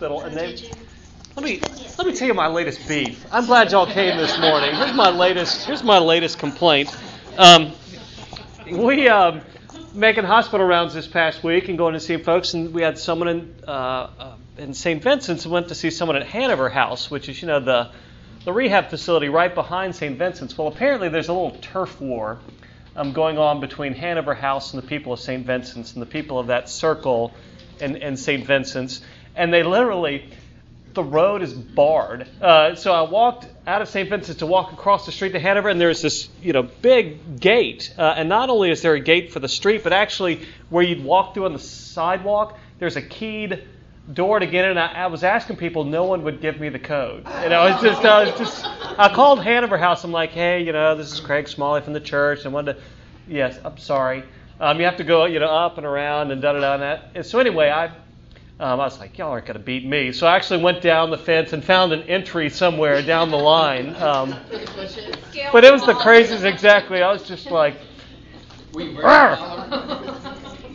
hospital, and they let me let me tell you my latest beef. I'm glad y'all came this morning. Here's my latest here's my latest complaint. Um, we um, making hospital rounds this past week and going to see folks, and we had someone in uh, uh, in St. Vincent's went to see someone at Hanover House, which is you know the the rehab facility right behind St. Vincent's. Well, apparently there's a little turf war um, going on between Hanover House and the people of St. Vincent's and the people of that circle in, in St. Vincent's, and they literally the road is barred. Uh, so I walked out of St. Vincent's to walk across the street to Hanover, and there's this, you know, big gate. Uh, and not only is there a gate for the street, but actually where you'd walk through on the sidewalk, there's a keyed door to get in. I, I was asking people, no one would give me the code. And I was just, I was just, I called Hanover House. I'm like, hey, you know, this is Craig Smalley from the church. I wanted to, yes, I'm sorry. Um, you have to go, you know, up and around and da da da. And so anyway, I um, I was like, y'all aren't going to beat me. So I actually went down the fence and found an entry somewhere down the line. Um, but it was the craziest, exactly. I was just like,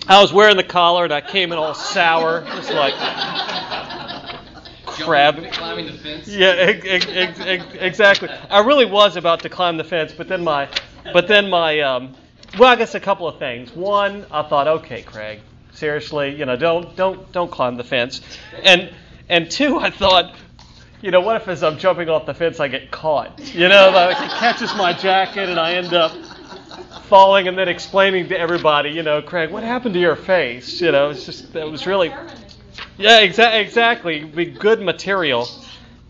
I was wearing the collar and I came in all sour, just like crab. Climbing the fence. Yeah, ex- ex- ex- exactly. I really was about to climb the fence, but then my, but then my, um, well, I guess a couple of things. One, I thought, okay, Craig, seriously, you know, don't don't don't climb the fence. And and two, I thought, you know, what if as I'm jumping off the fence I get caught? You know, like it catches my jacket and I end up falling and then explaining to everybody, you know, Craig, what happened to your face? You know, it's just it was really yeah, exa- exactly. Be good material.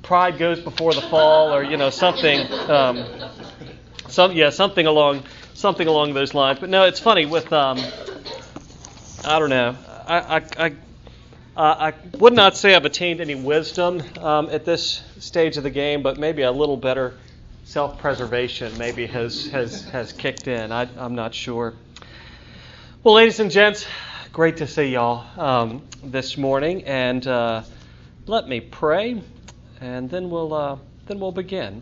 Pride goes before the fall, or you know something, um, some yeah something along something along those lines. But no, it's funny with um, I don't know. I, I, I, I would not say I've attained any wisdom um, at this stage of the game, but maybe a little better self preservation maybe has, has, has kicked in. I, am not sure. Well, ladies and gents, great to see y'all um, this morning. And uh, let me pray, and then we'll, uh, then we'll begin.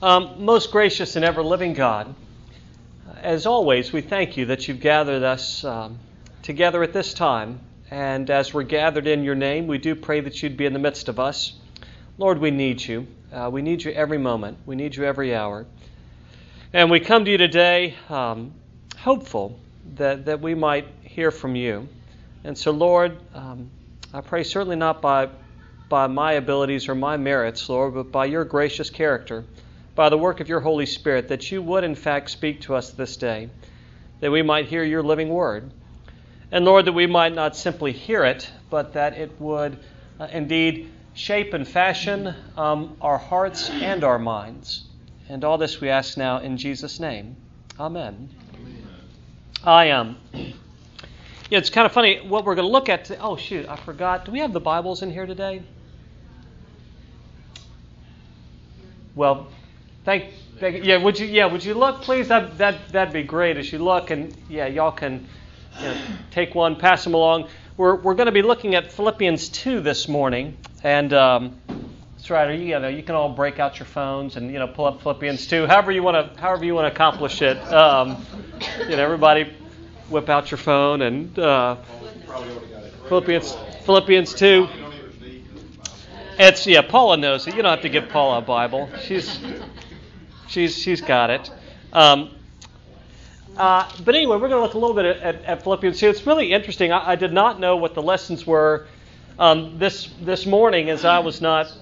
Um, most gracious and ever living God, as always, we thank you that you've gathered us um, together at this time. And as we're gathered in your name, we do pray that you'd be in the midst of us. Lord, we need you. Uh, we need you every moment. We need you every hour. And we come to you today um, hopeful that, that we might hear from you. And so, Lord, um, I pray certainly not by, by my abilities or my merits, Lord, but by your gracious character by the work of your Holy Spirit, that you would in fact speak to us this day, that we might hear your living word. And Lord, that we might not simply hear it, but that it would uh, indeed shape and fashion um, our hearts and our minds. And all this we ask now in Jesus' name. Amen. Amen. I am. Um, yeah, it's kind of funny what we're going to look at. Today. Oh, shoot, I forgot. Do we have the Bibles in here today? Well, Thank, thank yeah. Would you yeah? Would you look, please? That that that'd be great. As you look, and yeah, y'all can you know, take one, pass them along. We're we're going to be looking at Philippians two this morning, and um, that's right. You, you know, you can all break out your phones and you know pull up Philippians two. However you want to however you want to accomplish it. Um, you know, everybody whip out your phone and uh, Philippians Philippians two. It's yeah. Paula knows it. You don't have to give Paula a Bible. She's She's she's got it. Um, uh, but anyway, we're going to look a little bit at, at Philippians 2. It's really interesting. I, I, did not know what the lessons were um, this this morning, as I was not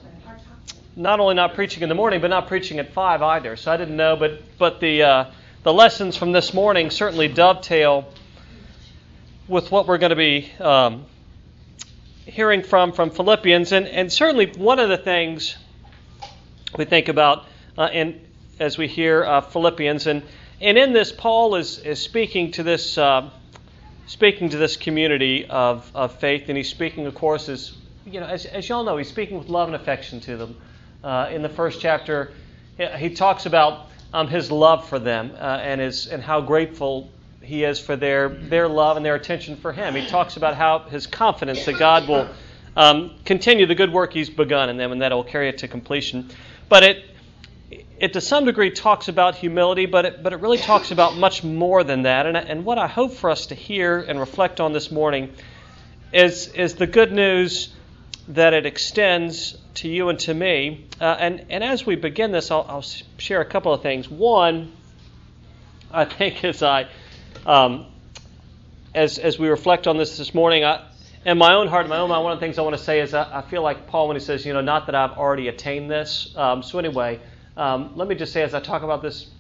not only not preaching in the morning, but not preaching at five either. So I didn't know. But but the uh, the lessons from this morning certainly dovetail with what we're going to be um, hearing from from Philippians, and and certainly one of the things we think about uh, in as we hear uh, Philippians. And, and in this, Paul is, is speaking to this uh, speaking to this community of, of faith, and he's speaking, of course, as you know, as, as you all know, he's speaking with love and affection to them. Uh, in the first chapter, he talks about um, his love for them uh, and his and how grateful he is for their their love and their attention for him. He talks about how his confidence that God will um, continue the good work he's begun in them and that it will carry it to completion. But it it to some degree talks about humility, but it, but it really talks about much more than that. And, and what I hope for us to hear and reflect on this morning is, is the good news that it extends to you and to me. Uh, and, and as we begin this, I'll, I'll, share a couple of things. One, I think as I um, as as we reflect on this this morning, I, in my own heart, in my own mind, one of the things I want to say is I, I feel like Paul when he says, you know, not that I've already attained this. Um, so anyway, um, let me just say as I talk about this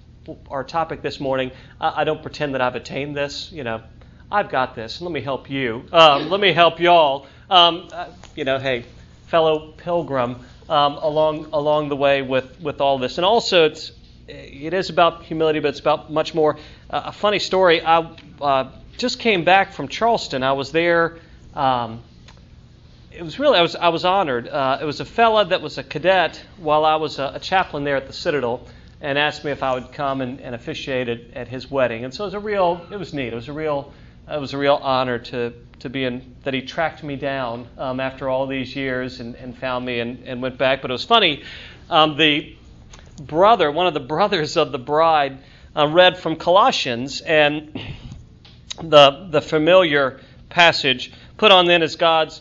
our topic this morning, I, I, don't pretend that I've attained this. You know, I've got this. Let me help you. Um, let me help y'all. Um, uh, you know, hey, fellow pilgrim, um, along along the way with with all this, and also it's it is about humility, but it's about much more. Uh, a funny story. I uh, just came back from Charleston. I was there. Um, it was really I was I was honored. Uh, it was a fella that was a cadet while I was a, a, chaplain there at the Citadel, and asked me if I would come and, and officiate at, at, his wedding. And so it was a real it was neat. It was a real it was a real honor to to be in that he tracked me down um, after all these years and, and found me and, and went back. But it was funny. Um, the brother, one of the brothers of the bride, uh, read from Colossians and the the familiar passage. Put on then as God's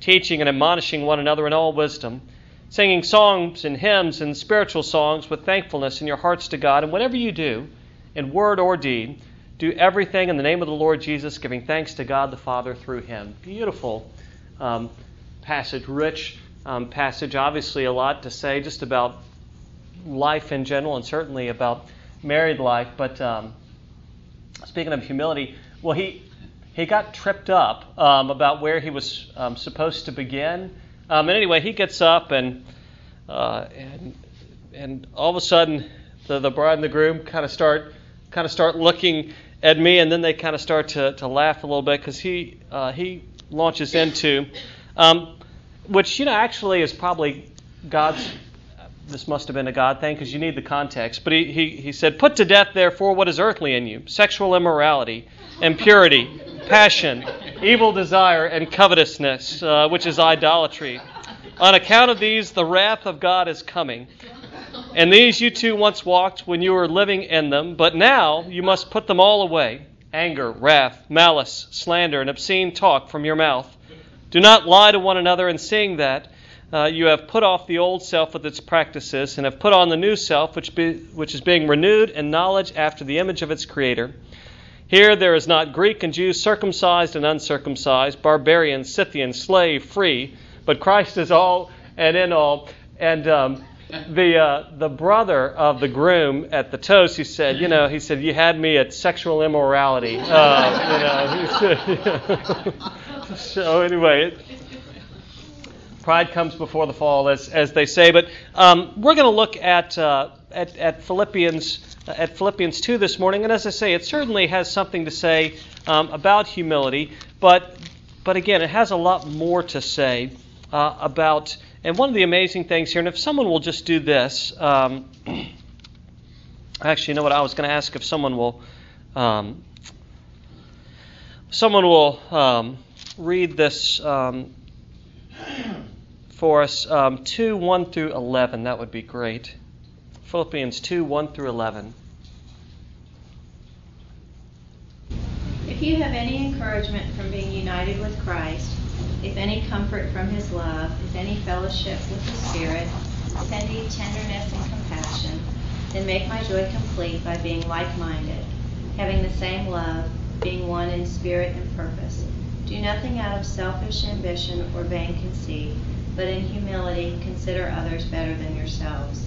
teaching and admonishing one another in all wisdom, singing songs and hymns and spiritual songs with thankfulness in your hearts to God. And whatever you do, in word or deed, do everything in the name of the Lord Jesus, giving thanks to God the Father through him. Beautiful um, passage, rich um, passage. Obviously, a lot to say just about life in general and certainly about married life. But um, speaking of humility, well, he he got tripped up um, about where he was um, supposed to begin. Um, and anyway, he gets up and, uh, and and all of a sudden, the, the bride and the groom kind of start kind of start looking at me, and then they kind of start to, to laugh a little bit because he uh, he launches into, um, which you know actually is probably God's. This must have been a God thing because you need the context. But he, he, he said, Put to death, therefore, what is earthly in you sexual immorality, impurity, passion, evil desire, and covetousness, uh, which is idolatry. On account of these, the wrath of God is coming. And these you too once walked when you were living in them, but now you must put them all away anger, wrath, malice, slander, and obscene talk from your mouth. Do not lie to one another, and seeing that uh, you have put off the old self with its practices, and have put on the new self, which, be, which is being renewed in knowledge after the image of its Creator. Here there is not Greek and Jew, circumcised and uncircumcised, barbarian, Scythian, slave, free, but Christ is all and in all. And um, the uh, the brother of the groom at the toast, he said, you know, he said, you had me at sexual immorality. Uh, you know, so anyway. Pride comes before the fall, as, as they say. But um, we're going to look at, uh, at, at Philippians at Philippians 2 this morning. And as I say, it certainly has something to say um, about humility, but, but again, it has a lot more to say uh, about. And one of the amazing things here, and if someone will just do this, um, actually, you know what? I was going to ask if someone will. Um, someone will um, read this um, for us um, 2 1 through 11. That would be great. Philippians 2 1 through 11. If you have any encouragement from being united with Christ, if any comfort from his love, if any fellowship with the Spirit, if any tenderness and compassion, then make my joy complete by being like minded, having the same love, being one in spirit and purpose. Do nothing out of selfish ambition or vain conceit, but in humility consider others better than yourselves.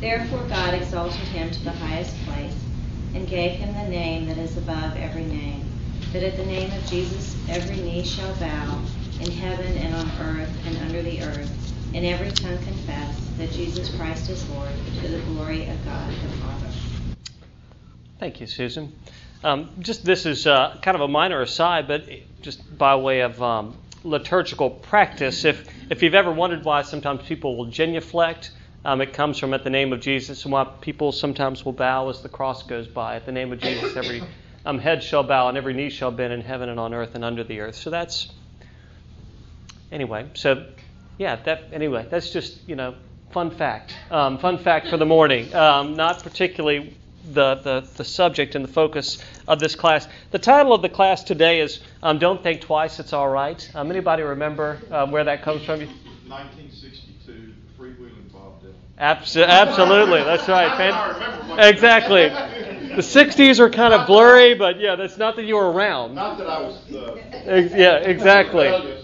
Therefore God exalted him to the highest place and gave him the name that is above every name, that at the name of Jesus every knee shall bow, in heaven and on earth and under the earth, and every tongue confess that Jesus Christ is Lord, to the glory of God the Father. Thank you, Susan. Um, just this is uh, kind of a minor aside, but just by way of um, liturgical practice, if if you've ever wondered why sometimes people will genuflect, um, it comes from at the name of Jesus, and why people sometimes will bow as the cross goes by. At the name of Jesus, every um, head shall bow and every knee shall bend in heaven and on earth and under the earth. So that's anyway. So yeah, that anyway. That's just you know fun fact. Um, fun fact for the morning. Um, not particularly the, the, the subject and the focus of this class. The title of the class today is um, Don't Think Twice, It's All Right. Um, anybody remember um, where that comes from? 1962, Freewheeling Bob Dylan. Abs- absolutely, that's right. Fan- exactly. The 60s are kind of blurry, but yeah, that's not that you were around. Not that I was. Uh, Ex- yeah, exactly.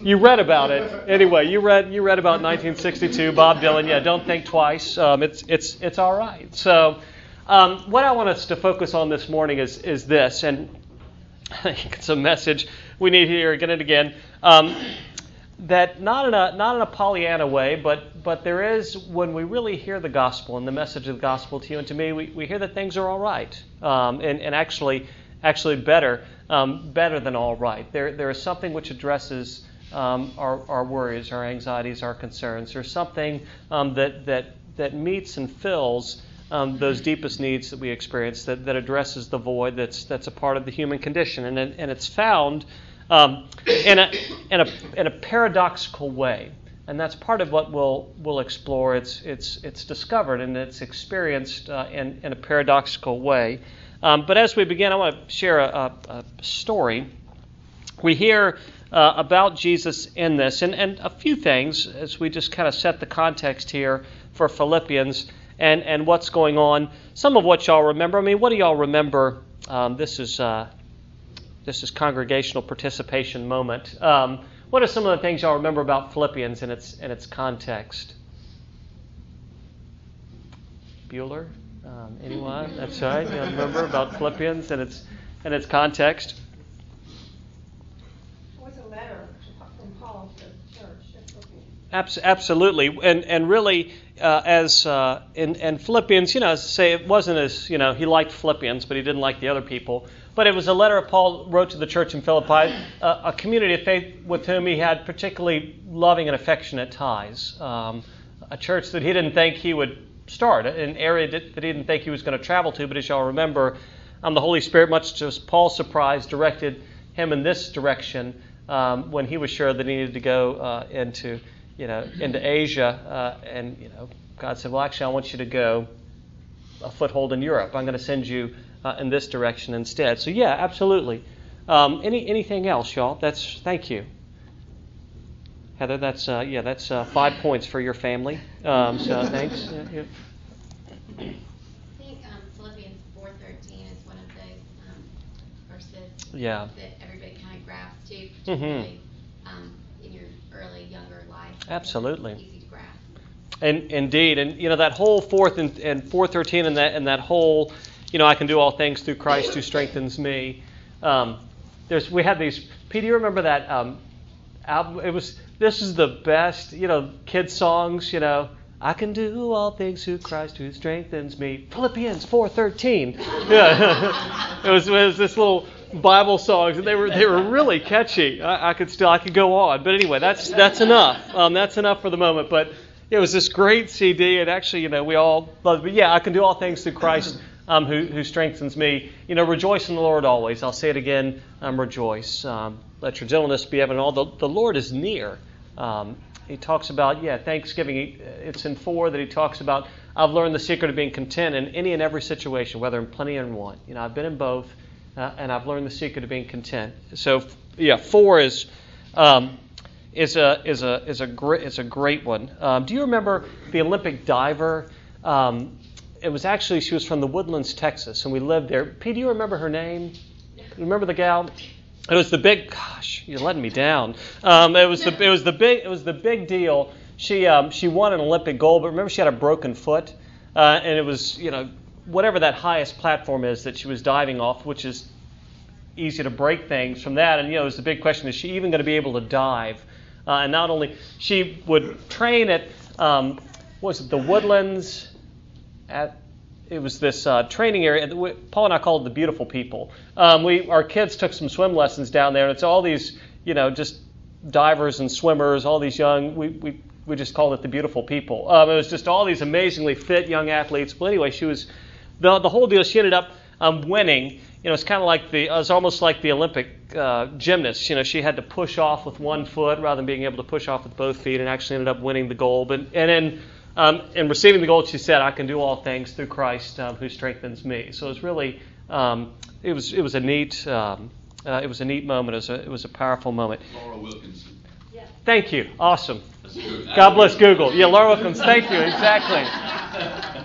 You read about it anyway. You read you read about 1962, Bob Dylan. Yeah, don't think twice. Um, it's it's it's all right. So, um, what I want us to focus on this morning is is this, and I think it's a message we need to hear again and again. Um, that not in a not in a Pollyanna way, but but there is when we really hear the gospel and the message of the gospel to you and to me, we, we hear that things are all right, um, and and actually actually better um, better than all right. There there is something which addresses um, our our worries, our anxieties, our concerns. There's something um, that that that meets and fills. Um, those deepest needs that we experience that, that addresses the void that's that's a part of the human condition and and it's found um, in, a, in, a, in a paradoxical way. And that's part of what we'll, we'll explore. It's, it's, it's discovered and it's experienced uh, in, in a paradoxical way. Um, but as we begin, I want to share a, a, a story. We hear uh, about Jesus in this, and, and a few things as we just kind of set the context here for Philippians and, and what's going on. Some of what y'all remember. I mean, what do y'all remember? Um, this is. Uh, this is congregational participation moment. Um, what are some of the things y'all remember about Philippians and its in its context? Bueller, um, anyone? That's right. You remember about Philippians and its and its context? It was a letter from Paul to the church. Abs- absolutely, and and really, uh, as uh, in, in Philippians, you know, say, it wasn't as you know he liked Philippians, but he didn't like the other people. But it was a letter Paul wrote to the church in Philippi, uh, a community of faith with whom he had particularly loving and affectionate ties. Um, a church that he didn't think he would start, an area that, that he didn't think he was going to travel to. But as y'all remember, um, the Holy Spirit, much to Paul's surprise, directed him in this direction um, when he was sure that he needed to go uh, into, you know, into Asia. Uh, and you know, God said, "Well, actually, I want you to go a foothold in Europe. I'm going to send you uh, in this direction instead." So yeah, absolutely. Um, any anything else, y'all? That's thank you. Heather, that's uh, yeah, that's uh, five points for your family. Um, so thanks. Yeah, yeah. I think um, Philippians 4:13 is one of those um, verses Yeah. that everybody kind of grasps to, Mhm. particularly um, in your early younger life. Absolutely. Easy to grasp. And indeed, and you know that whole fourth and, and four thirteen, and that and that whole, you know, I can do all things through Christ who strengthens me. Um, there's we had these. Pete, do you remember that um, album? It was this is the best, you know, kids songs. You know, I can do all things through Christ who strengthens me. Philippians four thirteen. Yeah, it was it was this little Bible songs, and they were they were really catchy. I, I could still I could go on, but anyway, that's that's enough. Um, that's enough for the moment. But it was this great CD, and actually, you know, we all. But yeah, I can do all things through Christ um, who who strengthens me. You know, rejoice in the Lord always. I'll say it again. Um, rejoice. Um, let your gentleness be evident. All the the Lord is near. Um, he talks about yeah Thanksgiving. It's in four that he talks about. I've learned the secret of being content in any and every situation, whether in plenty or in want. You know, I've been in both, uh, and I've learned the secret of being content. So yeah, four is. Um, is a is a is a great is a great one. Um, do you remember the Olympic diver? Um, it was actually she was from the Woodlands, Texas, and we lived there. Pete, do you remember her name? Remember the gal? it was the big. Gosh, you're letting me down. Um, it was the it was the big it was the big deal. She um, she won an Olympic gold, but remember she had a broken foot, uh, and it was you know whatever that highest platform is that she was diving off, which is easy to break things from that. And you know, it was the big question: is she even going to be able to dive? Uh, and not only she would train at um, was it the Woodlands at it was this uh, training area. Paul and I called it the beautiful people. Um, we our kids took some swim lessons down there, and it's all these you know just divers and swimmers, all these young. We we, we just called it the beautiful people. Um, it was just all these amazingly fit young athletes. But anyway, she was the the whole deal. She ended up um, winning you know, it's kind of like the, it was almost like the Olympic uh, gymnast. You know, she had to push off with one foot rather than being able to push off with both feet, and actually ended up winning the gold. And, and in, um, in receiving the gold, she said, "I can do all things through Christ um, who strengthens me." So it was really, um, it was, it was a neat, um, uh, it was a neat moment. It was a, it was a powerful moment. Laura Wilkinson. Thank you. Awesome. God bless Google. Yeah, Laura Wilkins. Thank you. Exactly.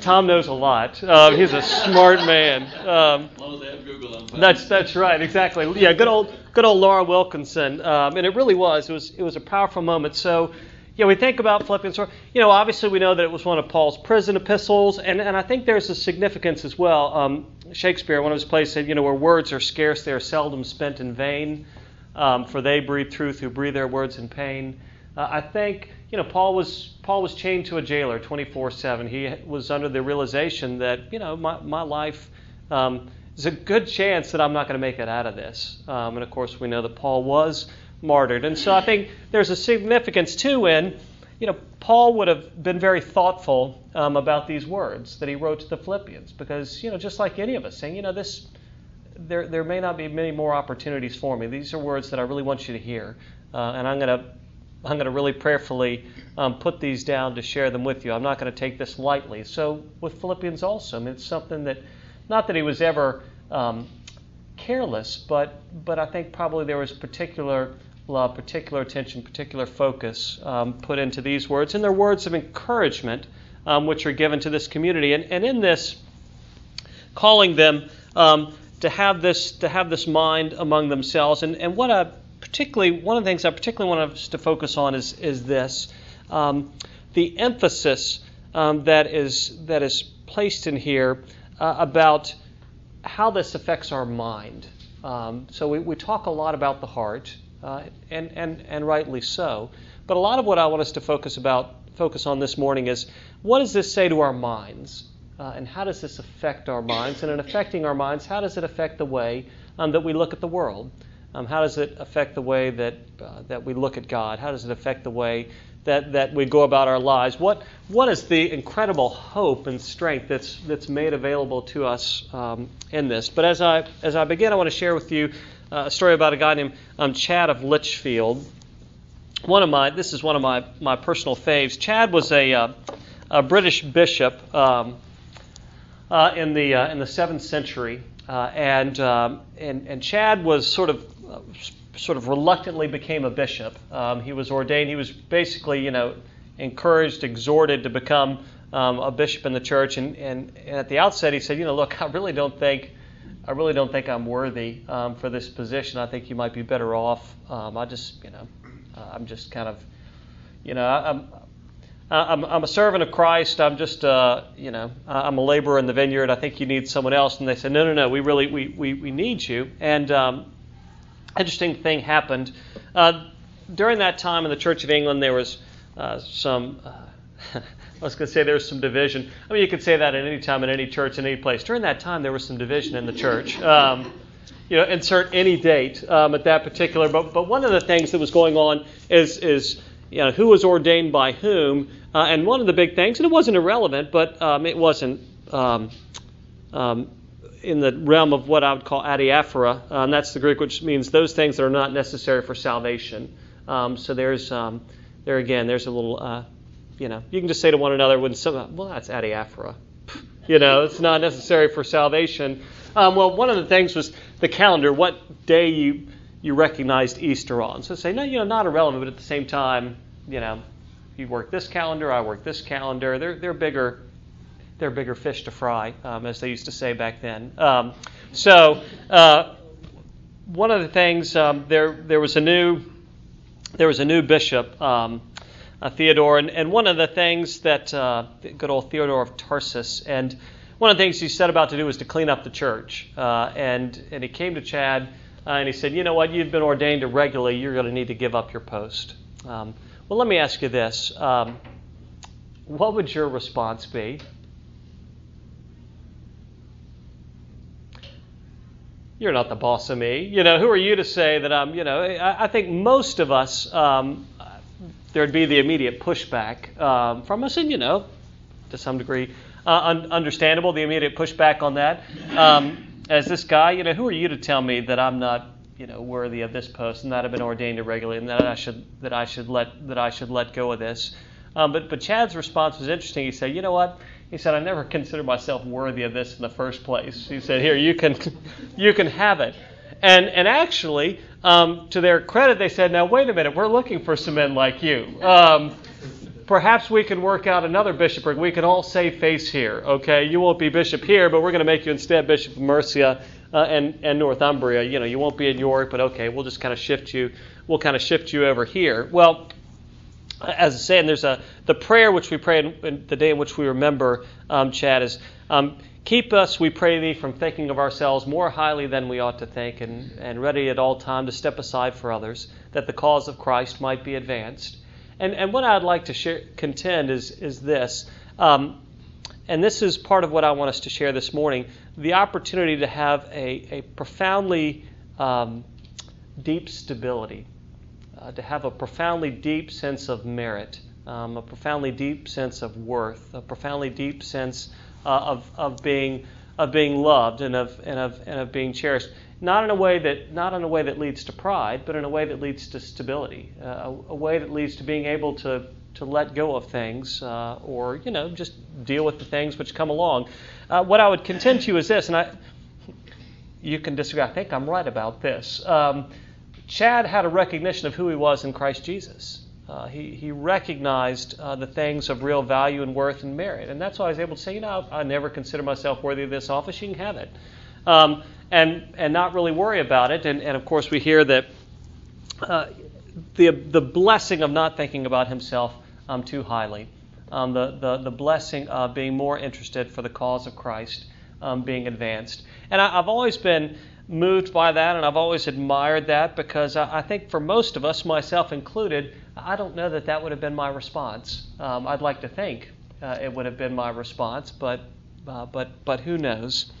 Tom knows a lot. Uh, he's a smart man. Um, As long as they have Google, that's that's right, exactly. Yeah, good old good old Laura Wilkinson, um, and it really was. It was it was a powerful moment. So, yeah, we think about Philippians 4. You know, obviously we know that it was one of Paul's prison epistles, and, and I think there's a significance as well. Um, Shakespeare, one of his plays, said, you know, where words are scarce, they are seldom spent in vain, um, for they breathe truth who breathe their words in pain. Uh, I think you know Paul was Paul was chained to a jailer 24/7. He was under the realization that you know my my life. Um, a good chance that I'm not going to make it out of this. Um, and of course, we know that Paul was martyred. And so I think there's a significance too in, you know, Paul would have been very thoughtful um, about these words that he wrote to the Philippians because, you know, just like any of us, saying, you know, this, there, there may not be many more opportunities for me. These are words that I really want you to hear, uh, and I'm going to I'm going to really prayerfully um, put these down to share them with you. I'm not going to take this lightly. So with Philippians also, I mean, it's something that, not that he was ever um, careless, but but I think probably there was particular love, particular attention, particular focus um, put into these words, and they're words of encouragement um, which are given to this community. And, and in this, calling them um, to have this to have this mind among themselves. And, and what I particularly one of the things I particularly want us to focus on is is this um, the emphasis um, that is that is placed in here uh, about how this affects our mind. Um, so we, we talk a lot about the heart, uh, and, and, and rightly so. But a lot of what I want us to focus about focus on this morning is what does this say to our minds, uh, and how does this affect our minds? And in affecting our minds, how does it affect the way um, that we look at the world? Um, how does it affect the way that uh, that we look at God? How does it affect the way that, that we go about our lives? What what is the incredible hope and strength that's that's made available to us um, in this? But as I as I begin, I want to share with you uh, a story about a guy named um, Chad of Lichfield. One of my this is one of my my personal faves. Chad was a uh, a British bishop um, uh, in the uh, in the seventh century, uh, and, um, and and Chad was sort of sort of reluctantly became a bishop. Um, he was ordained. He was basically, you know, encouraged, exhorted to become um, a bishop in the church. And, and, and, at the outset, he said, you know, look, I really don't think, I really don't think I'm worthy um, for this position. I think you might be better off. Um, I just, you know, uh, I'm just kind of, you know, I'm. I'm, I'm a servant of Christ. I'm just, uh, you know, I'm a laborer in the vineyard. I think you need someone else. And they said, no, no, no, we really, we, we, we need you. And um, interesting thing happened. Uh, during that time in the Church of England, there was uh, some. Uh, I was going to say there was some division. I mean, you could say that at any time in any church in any place. During that time, there was some division in the church. Um, you know, insert any date um, at that particular. But but one of the things that was going on is is you know who was ordained by whom, uh, and one of the big things, and it wasn't irrelevant, but um, it wasn't um, um, in the realm of what I would call adiaphora, uh, and that's the Greek, which means those things that are not necessary for salvation. Um, so there's um, there again, there's a little, uh, you know, you can just say to one another when some, well, that's adiaphora. You know, it's not necessary for salvation. Um, well, one of the things was the calendar, what day you you recognized Easter on. So say, no, you know, not irrelevant, but at the same time, you know, you work this calendar, I work this calendar. They're they're bigger they're bigger fish to fry, um, as they used to say back then. Um, so, uh, one of the things um, there there was a new there was a new bishop, um, uh, Theodore, and, and one of the things that uh, good old Theodore of Tarsus, and one of the things he set about to do was to clean up the church. Uh, and and he came to Chad uh, and he said, you know what, you've been ordained irregularly, you're going to need to give up your post. Um, well, let me ask you this: um, What would your response be? You're not the boss of me. You know, who are you to say that I'm, you know, I, I think most of us, um, there'd be the immediate pushback um, from us, and, you know, to some degree, uh, un- understandable, the immediate pushback on that. Um, as this guy, you know, who are you to tell me that I'm not, you know, worthy of this post and that I've been ordained irregularly and that I should, that I should let, that I should let go of this? Um, but, but Chad's response was interesting. He said, you know what? He said, I never considered myself worthy of this in the first place. He said, Here, you can, you can have it. And, and actually, um, to their credit, they said, Now, wait a minute, we're looking for some men like you. Um, perhaps we can work out another bishopric. We can all save face here, okay? You won't be bishop here, but we're going to make you instead bishop of Mercia uh, and, and Northumbria. You know, you won't be in York, but okay, we'll just kind of shift you. We'll kind of shift you over here. Well, as I say, and there's a the prayer which we pray in, in the day in which we remember um, Chad is um, keep us, we pray thee, from thinking of ourselves more highly than we ought to think, and, and ready at all time to step aside for others, that the cause of Christ might be advanced. And and what I'd like to share, contend is is this. Um, and this is part of what I want us to share this morning the opportunity to have a, a profoundly um, deep stability uh, to have a profoundly deep sense of merit, um, a profoundly deep sense of worth, a profoundly deep sense uh, of, of being of being loved and of and of and of being cherished. Not in a way that not in a way that leads to pride, but in a way that leads to stability, uh, a, a, way that leads to being able to to let go of things, uh, or you know just deal with the things which come along. Uh, what I would contend to you is this, and I you can disagree. I think I'm right about this. Um, Chad had a recognition of who he was in Christ Jesus. Uh, he, he recognized uh, the things of real value and worth and merit. And that's why I was able to say, you know, I, never consider myself worthy of this office. You can have it. Um, and, and not really worry about it. And, and of course, we hear that uh, the, the blessing of not thinking about himself um, too highly, um, the, the, the blessing of being more interested for the cause of Christ um, being advanced. And I, I've always been moved by that, and I've always admired that because I, I think for most of us, myself included, I don't know that that would have been my response. Um, I'd like to think uh, it would have been my response, but uh, but but who knows?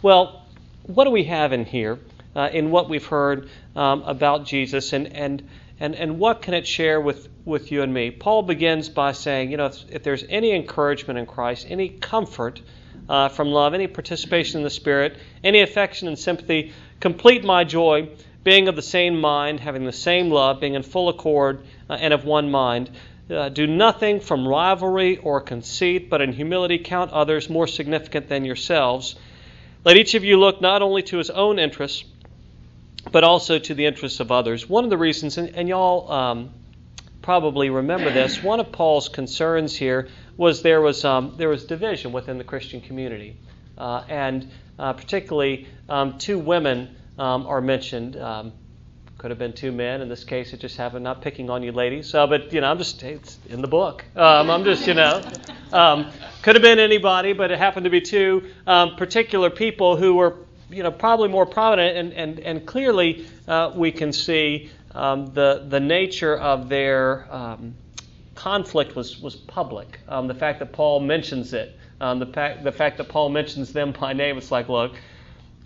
Well, what do we have in here uh, in what we've heard um, about Jesus, and and and and what can it share with with you and me? Paul begins by saying, you know, if, if there's any encouragement in Christ, any comfort uh, from love, any participation in the Spirit, any affection and sympathy. Complete my joy, being of the same mind, having the same love, being in full accord uh, and of one mind. Uh, do nothing from rivalry or conceit, but in humility count others more significant than yourselves. Let each of you look not only to his own interests, but also to the interests of others. One of the reasons, and, and y'all um, probably remember this, one of Paul's concerns here was there was um, there was division within the Christian community, uh, and uh, particularly um, two women um, are mentioned. Um, could have been two men. In this case, it just happened. Not picking on you, ladies. But you know, I'm just it's in the book. Um, I'm just you know, could have been anybody, but it happened to be two particular people who were you know probably more prominent, and and and clearly uh, we can see the the nature of their conflict was, was public. Um, the fact that Paul mentions it, um, the, fact, the fact that Paul mentions them by name, it's like, look,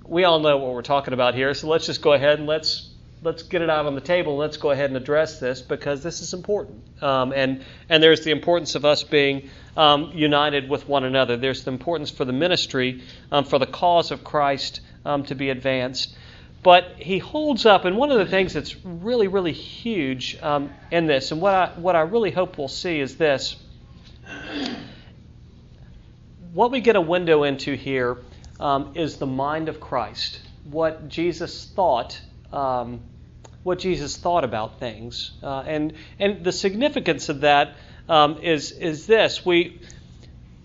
we all know what we're talking about here, so let's just go ahead and let's let's get it out on the table. Let's go ahead and address this because this is important. Um, and and there's the importance of us being um, united with one another. There's the importance for the ministry, um, for the cause of Christ um, to be advanced. But he holds up, and one of the things that's really, really huge um, in this, and what I, what I really hope we'll see is this. What we get a window into here um, is the mind of Christ, what Jesus thought, um, what Jesus thought about things, uh, and and the significance of that um, is is this: we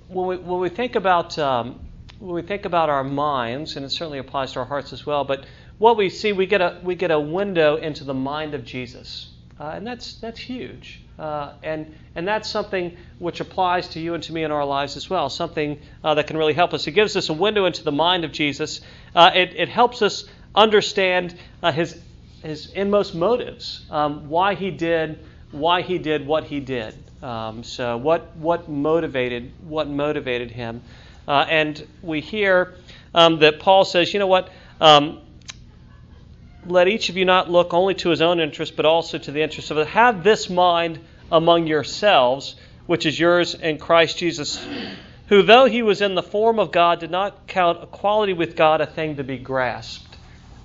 when we when we think about um, when we think about our minds, and it certainly applies to our hearts as well, but what we see, we get a we get a window into the mind of Jesus, uh, and that's that's huge. Uh, and and that's something which applies to you and to me in our lives as well. Something uh, that can really help us. It gives us a window into the mind of Jesus. Uh, it it helps us understand uh, his his inmost motives, um, why he did why he did what he did. Um, so what what motivated what motivated him, uh, and we hear um, that Paul says, you know what. Um, let each of you not look only to his own interest, but also to the interest of others. Have this mind among yourselves, which is yours in Christ Jesus, who, though he was in the form of God, did not count equality with God a thing to be grasped.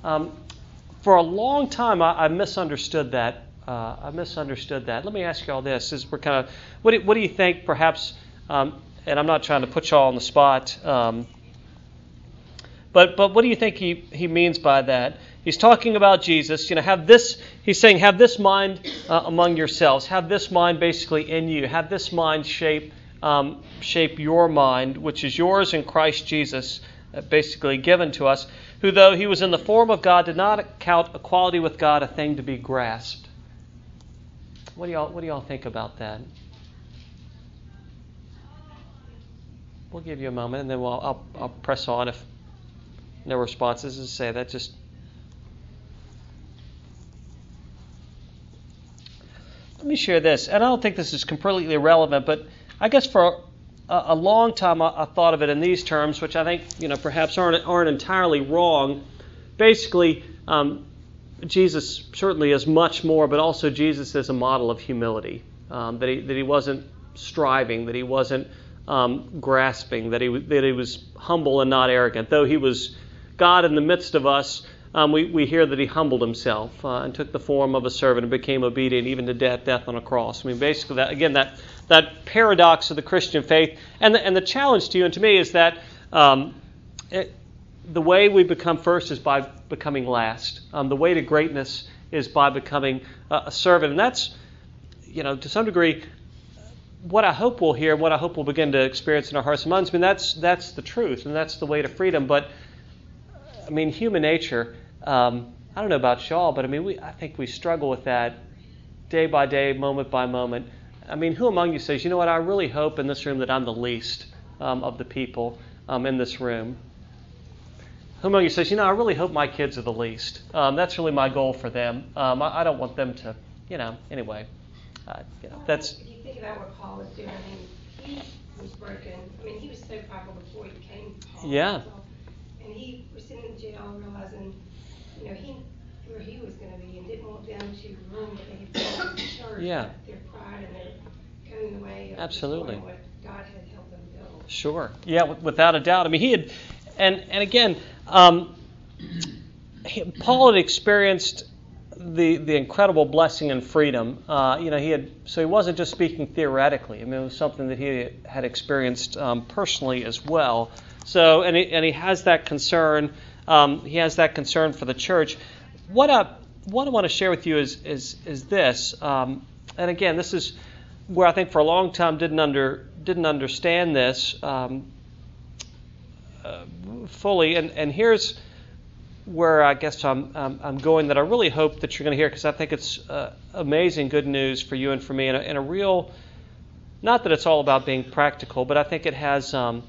Um, for a long time, I, I misunderstood that. Uh, I misunderstood that. Let me ask you all this: Is we're kind of what do, what do you think? Perhaps, um, and I'm not trying to put you all on the spot. Um, but but what do you think he, he means by that? He's talking about Jesus. You know, have this. He's saying, have this mind uh, among yourselves. Have this mind basically in you. Have this mind shape um, shape your mind, which is yours in Christ Jesus, uh, basically given to us. Who, though he was in the form of God, did not count equality with God a thing to be grasped. What do y'all What do y'all think about that? We'll give you a moment, and then we'll, I'll, I'll press on if no responses. To say that just let me share this, and I don't think this is completely irrelevant, but I guess for a, a long time I, I, thought of it in these terms, which I think you know perhaps aren't aren't entirely wrong. Basically, um, Jesus certainly is much more, but also Jesus is a model of humility. Um, that he that he wasn't striving, that he wasn't um, grasping, that he that he was humble and not arrogant. Though he was God in the midst of us, um, we, we hear that he humbled himself uh, and took the form of a servant and became obedient even to death, death on a cross. I mean, basically, that again, that that paradox of the Christian faith, and the, and the challenge to you and to me is that um, it, the way we become first is by becoming last. Um, the way to greatness is by becoming uh, a servant, and that's, you know, to some degree, what I hope we'll hear, what I hope we'll begin to experience in our hearts and minds. I mean, that's that's the truth, and that's the way to freedom. But I mean, human nature. Um, I don't know about y'all, but I mean, we, I think we struggle with that day by day, moment by moment. I mean, who among you says, you know what, I really hope in this room that I'm the least um, of the people um, in this room? Who among you says, you know, I really hope my kids are the least? Um, that's really my goal for them. Um, I, I, don't want them to, you know, anyway. Uh, you know, that's. If you think about what Paul was doing, I mean, he was broken. I mean, he was so powerful before he became Paul. Yeah. And he was sitting in jail realizing you know, he where he was going to be and didn't want them to ruin what they had the church. Yeah. Their pride and their coming in the way of Absolutely. what God had helped them build. Sure. Yeah, without a doubt. I mean, he had, and and again, um, he, Paul had experienced the the incredible blessing and freedom. Uh, you know, he had so he wasn't just speaking theoretically. I mean, it was something that he had experienced um, personally as well. So, and he, and he has that concern um, he has that concern for the church. What, I, what I want to share with you is, is, is this. Um, and again, this is where I think for a long time didn't, under, didn't understand this um, uh, fully. And, and here's where I guess I'm, I'm, I'm, going that I really hope that you're going to hear because I think it's uh, amazing good news for you and for me and a, and a, real, not that it's all about being practical, but I think it has um,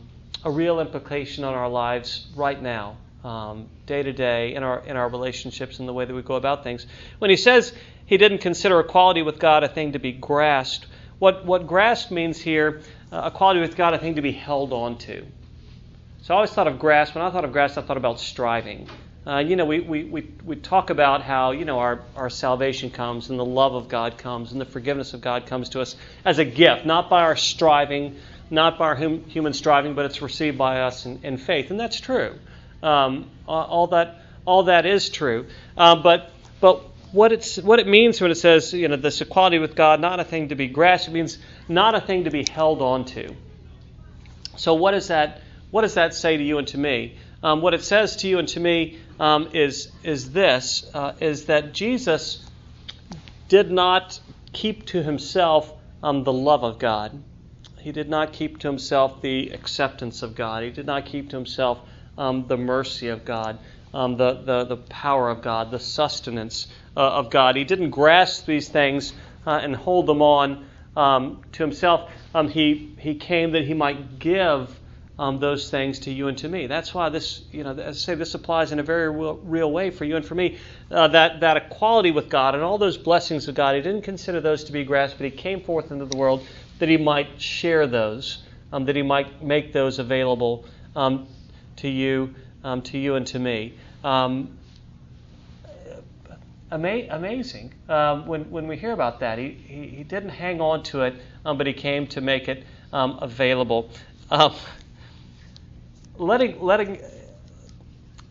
a real implication on our lives right now um, day to day in our in our relationships and the way that we go about things. When he says he didn't consider equality with God a thing to be grasped, what what grasp means here, uh, equality with God a thing to be held on to. So I always thought of grasp. When I thought of grasp, I thought about striving. Uh, you know, we, we, we, we talk about how, you know, our, our salvation comes and the love of God comes and the forgiveness of God comes to us as a gift, not by our striving, not by our hum, human striving, but it's received by us in, in faith. And that's true. Um, all that all that is true. Um, but but what it's what it means when it says you know this equality with God, not a thing to be grasped, it means not a thing to be held on to. So what does that what does that say to you and to me? Um, what it says to you and to me um, is is this uh, is that Jesus did not keep to himself um, the love of God. He did not keep to himself the acceptance of God. He did not keep to himself um, the mercy of God. um, the, the, the power of God, the sustenance uh, of God. He didn't grasp these things uh, and hold them on um, to himself. He, he came that he might give um, those things to you and to me. That's why this, you know, as I say, this applies in a very real, real way for you and for me. Uh, that, that equality with God and all those blessings of God, he didn't consider those to be grasped, but he came forth into the world that he might share those, um, that he might make those available um, to you, um, to you and to me. Um, ama- amazing um, when, when we hear about that. He, he, he didn't hang on to it, but he came to make it available. Letting, letting,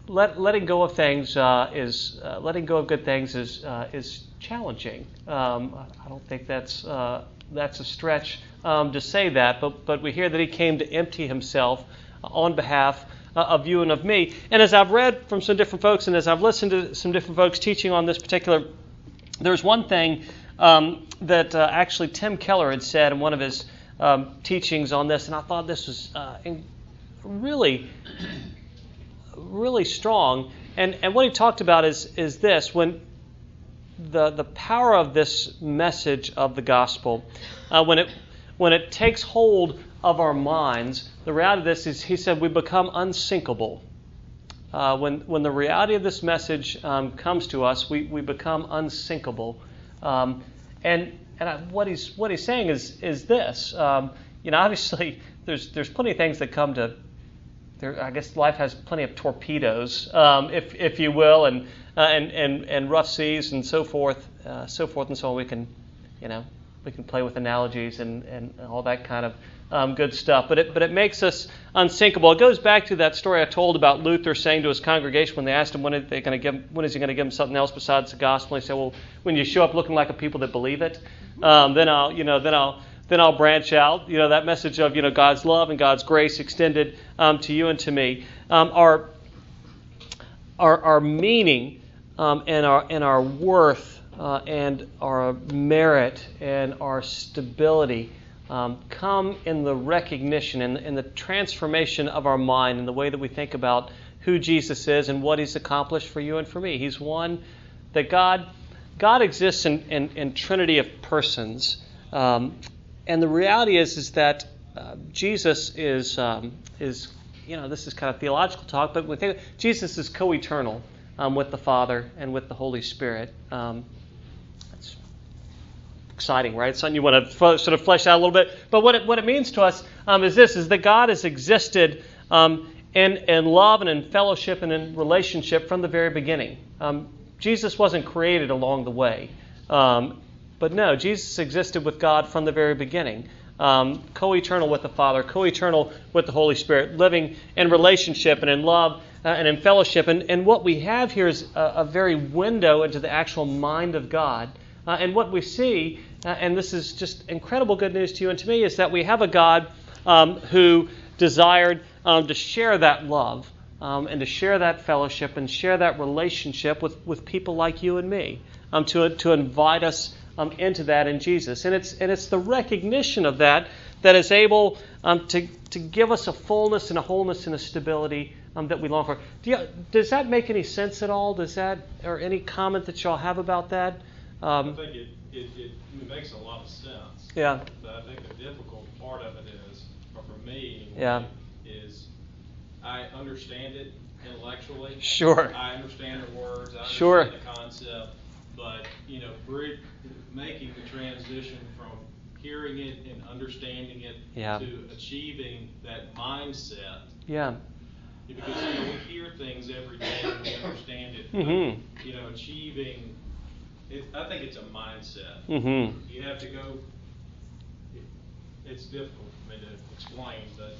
let, letting go of things uh, is uh, letting go of good things is uh, is challenging. Um, I don't think that's uh, that's a stretch um, to say that, but but we hear that he came to empty himself on behalf uh, of you and of me. And as I've read from some different folks, and as I've listened to some different folks teaching on this particular, there's one thing um, that uh, actually Tim Keller had said in one of his um, teachings on this, and I thought this was really really strong. And, and what he talked about is, is this when the, the power of this message of the gospel, uh, when, it, when it takes hold of our minds, the reality of this is, he said, we become unsinkable. Uh, when, when the reality of this message um, comes to us, we, we become unsinkable. Um, and and I, what, he's, what he's saying is, is this. Um, you know, obviously, there's, there's plenty of things that come to there, I guess life has plenty of torpedoes, um, if, if you will, and, uh, and, and, and rough seas and so forth, uh, so forth and so on. We can, you know, we can play with analogies and, and all that kind of um, good stuff. But it, but it makes us unsinkable. It goes back to that story I told about Luther saying to his congregation when they asked him when, are they to give, when is he going to give them something else besides the gospel. He said, well, when you show up looking like a people that believe it, um, then I'll, you know, then I'll then I'll branch out. You know, that message of, you know, God's love and God's grace extended um, to you and to me. Um, our, our, our meaning um, and, our, and our worth uh, and our merit and our stability um, come in the recognition and in, the transformation of our mind and the way that we think about who Jesus is and what he's accomplished for you and for me. He's one that God, God exists in, in, in Trinity of persons. Um, and the reality is is that uh, Jesus is um, is you know this is kind of theological talk, but think Jesus is co-eternal um, with the Father and with the Holy Spirit. Um, exciting, right? It's something you want to f- sort of flesh out a little bit. But what it, what it means to us um, is this: is that God has existed um, in in love and in fellowship and in relationship from the very beginning. Um, Jesus wasn't created along the way. Um, but no, Jesus existed with God from the very beginning. Um, co eternal with the Father, co eternal with the Holy Spirit, living in relationship and in love uh, and in fellowship. And, and what we have here is a, a very window into the actual mind of God. Uh, and what we see, uh, and this is just incredible good news to you and to me, is that we have a God um, who desired um, to share that love um, and to share that fellowship and share that relationship with, with people like you and me, um, to, to invite us um, into that in Jesus. And it's, and it's the recognition of that that is able um, to, to give us a fullness and a wholeness and a stability um, that we long for. Do you, does that make any sense at all? Does that, or any comment that y'all have about that? I think it, it, it, makes a lot of sense. Yeah. But I think the difficult part of it is, or for me, Yeah. is I understand it intellectually. Sure. I understand the words, I Sure. the concept, but, you know, brid- making the transition from hearing it and understanding it Yeah. to achieving that mindset. Yeah. Because, you know, we hear things every day and we understand it. but, Mhm. You know, achieving, it, I think it's a mindset. Mm-hmm. You have to go, it- it's difficult for me to explain, but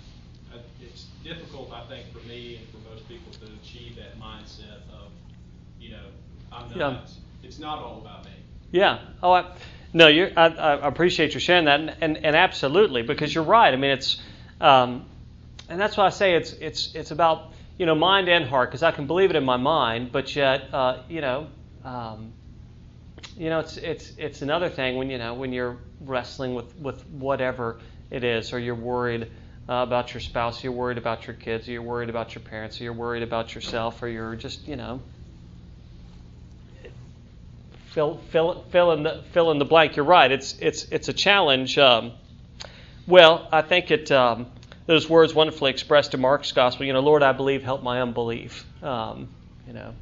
uh, it's difficult, I think, for me and for most people to achieve that mindset of, you know, I'm Yeah. It's not all about me. Yeah. Oh, I, no, I, I appreciate you sharing that, and, and, and absolutely, because you're right. I mean, it's, um, and that's why I say it's, it's, it's about, you know, mind and heart, because I can believe it in my mind, but yet, uh, you know, um, you know, it's, it's, it's another thing when, you know, when you're wrestling with, with whatever it is, or you're worried uh, about your spouse, you're worried about your kids, you're worried about your parents, you're worried about yourself, or you're just, you know, fill, fill, fill, in, the, fill in the blank. You're right. It's, it's, it's a challenge. Um, well, I think it, um, those words wonderfully expressed in Mark's gospel, you know, Lord, I believe, help my unbelief. Um, you know,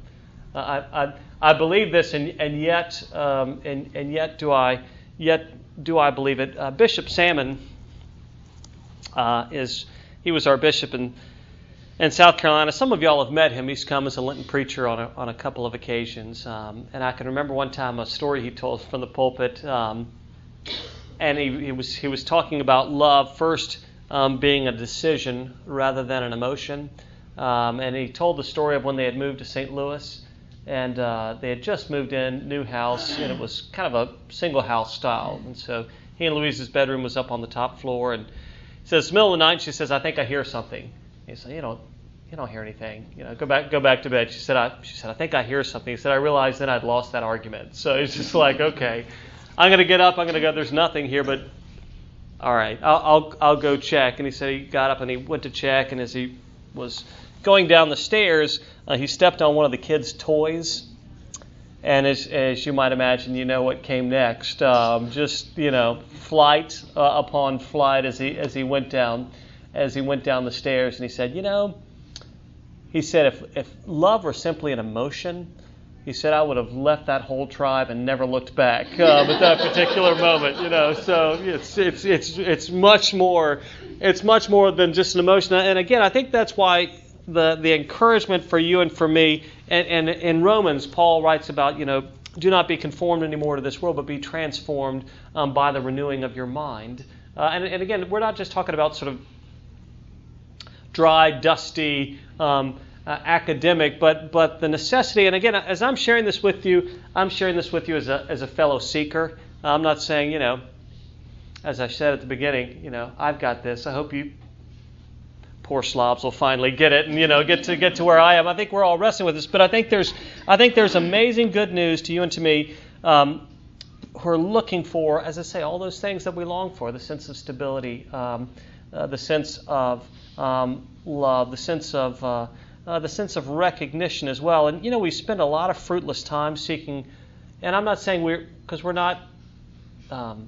I, I, I believe this, and, and yet, um, and, and yet do I, yet do I believe it. Uh, bishop Salmon uh, is, he was our bishop in, in South Carolina. Some of y'all have met him. He's come as a Lenten preacher on a, on a couple of occasions. Um, and I can remember one time a story he told from the pulpit. Um, and he, he, was, he was talking about love first um, being a decision rather than an emotion. Um, and he told the story of when they had moved to St. Louis. And uh, they had just moved in, new house, and it was kind of a single house style. And so he and Louise's bedroom was up on the top floor. And he says, middle of the night, she says, I think I hear something. He said, you don't, you don't hear anything. You know, go back, go back to bed. She said, I, she said, I think I hear something. He said, I realized then I'd lost that argument. So it's just like, okay, I'm going to get up. I'm going to go. There's nothing here, but all right, I'll, I'll, I'll go check. And he said he got up and he went to check. And as he was going down the stairs, uh, he stepped on one of the kids' toys. And as, as you might imagine, you know what came next. Um, just you know, flight uh, upon flight as he as he went down, as he went down the stairs. And he said, you know, he said if if love were simply an emotion, he said I would have left that whole tribe and never looked back um, at that particular moment. You know, so it's it's it's it's much more it's much more than just an emotion. And again, I think that's why the the encouragement for you and for me. And, and in Romans, Paul writes about you know do not be conformed anymore to this world, but be transformed um, by the renewing of your mind. Uh, and, and again, we're not just talking about sort of dry, dusty. Um, uh, academic, but but the necessity. And again, as I'm sharing this with you, I'm sharing this with you as a as a fellow seeker. I'm not saying you know, as I said at the beginning, you know, I've got this. I hope you poor slobs will finally get it and you know get to get to where I am. I think we're all wrestling with this, but I think there's I think there's amazing good news to you and to me. Um, who are looking for, as I say, all those things that we long for the sense of stability, um, uh, the sense of um, love, the sense of uh, uh, the sense of recognition as well. And you know, we spend a lot of fruitless time seeking, and I'm not saying we're because we're not. Um,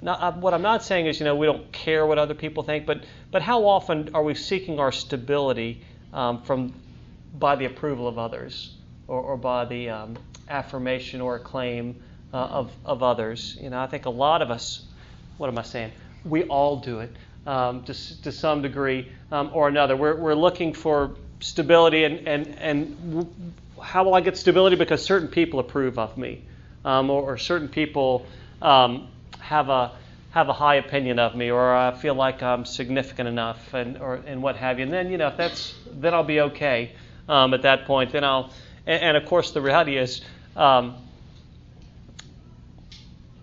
not, uh, what I'm not saying is, you know, we don't care what other people think, but but how often are we seeking our stability um, from by the approval of others or, or by the um, affirmation or acclaim uh, of of others? You know, I think a lot of us. What am I saying? We all do it um, to, to some degree um, or another. We're, we're looking for stability, and, and, and how will I get stability? Because certain people approve of me, um, or, or, certain people um, have a have a high opinion of me, or I feel like I'm significant enough, and or and what have you. And then you know if that's then I'll be okay um, at that point. Then I'll and, and, of course the reality is. Um,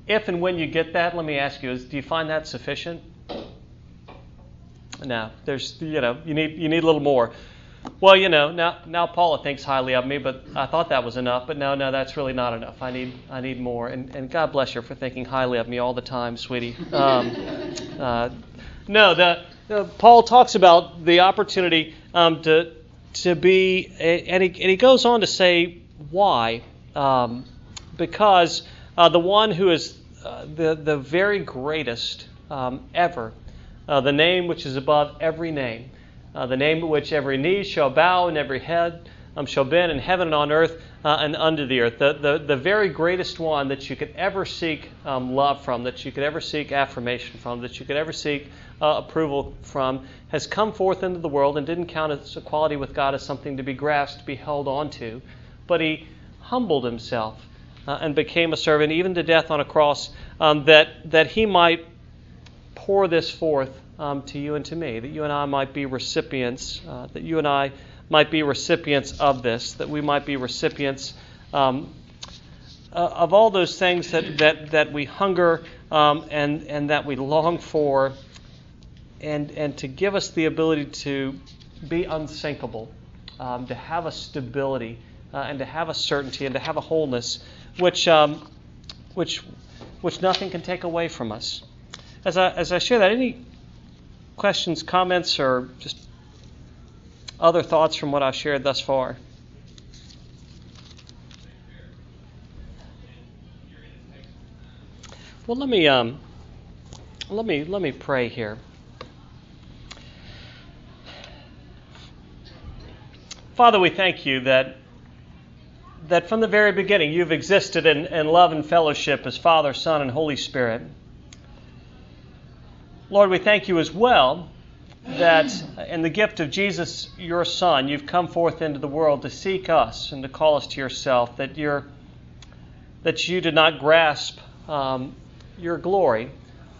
if and when you get that, let me ask you: is, Do you find that sufficient? No, there's you know you need you need a little more. Well, you know now now Paula thinks highly of me, but I thought that was enough. But no, no, that's really not enough. I need I need more. And and God bless her for thinking highly of me all the time, sweetie. Um, uh, no, the, the, Paul talks about the opportunity um, to to be, and he and he goes on to say why, um, because uh, the one who is uh, the the very greatest um, ever uh, the name which is above every name, uh, the name at which every knee shall bow and every head um, shall bend in heaven and on earth uh, and under the earth. The, the, the very greatest one that you could ever seek um, love from, that you could ever seek affirmation from, that you could ever seek uh, approval from, has come forth into the world and didn't count its equality with God as something to be grasped, to be held onto, but he humbled himself. Uh, and became a servant, even to death on a cross, um, that, that he might pour this forth um, to you and to me, that you and I might be recipients, uh, that you and I might be recipients of this, that we might be recipients um, uh, of all those things that, that, that we hunger um, and, and that we long for, and, and to give us the ability to be unsinkable, um, to have a stability, uh, and to have a certainty, and to have a wholeness, which, um, which, which nothing can take away from us as I, as I share that, any, questions, comments, or just other thoughts from what I've shared thus far? Well, let me um, let me let me pray here. Father, we thank you that that from the very beginning you've existed in, in love and fellowship as Father, Son, and Holy Spirit. Lord, we thank you as well that in the gift of Jesus, your Son, you've come forth into the world to seek us and to call us to yourself, that, you're, that you did not grasp um, your glory,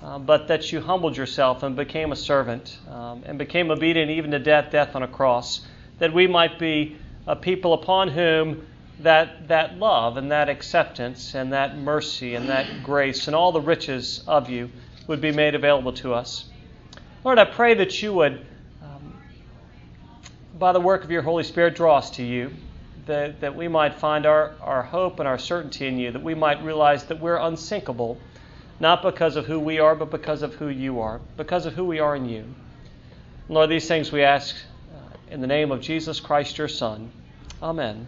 uh, but that you humbled yourself and became a servant um, and became obedient even to death, death on a cross, that we might be a people upon whom that, that love and that acceptance and that mercy and that grace and all the riches of you would be made available to us. Lord, I pray that you would, um, by the work of your Holy Spirit, draw us to you, that, that we might find our, our hope and our certainty in you, that we might realize that we're unsinkable not because of who we are, but because of who you are, because of who we are in you. Lord, these things we ask uh, in the name of Jesus Christ, your Son. Amen.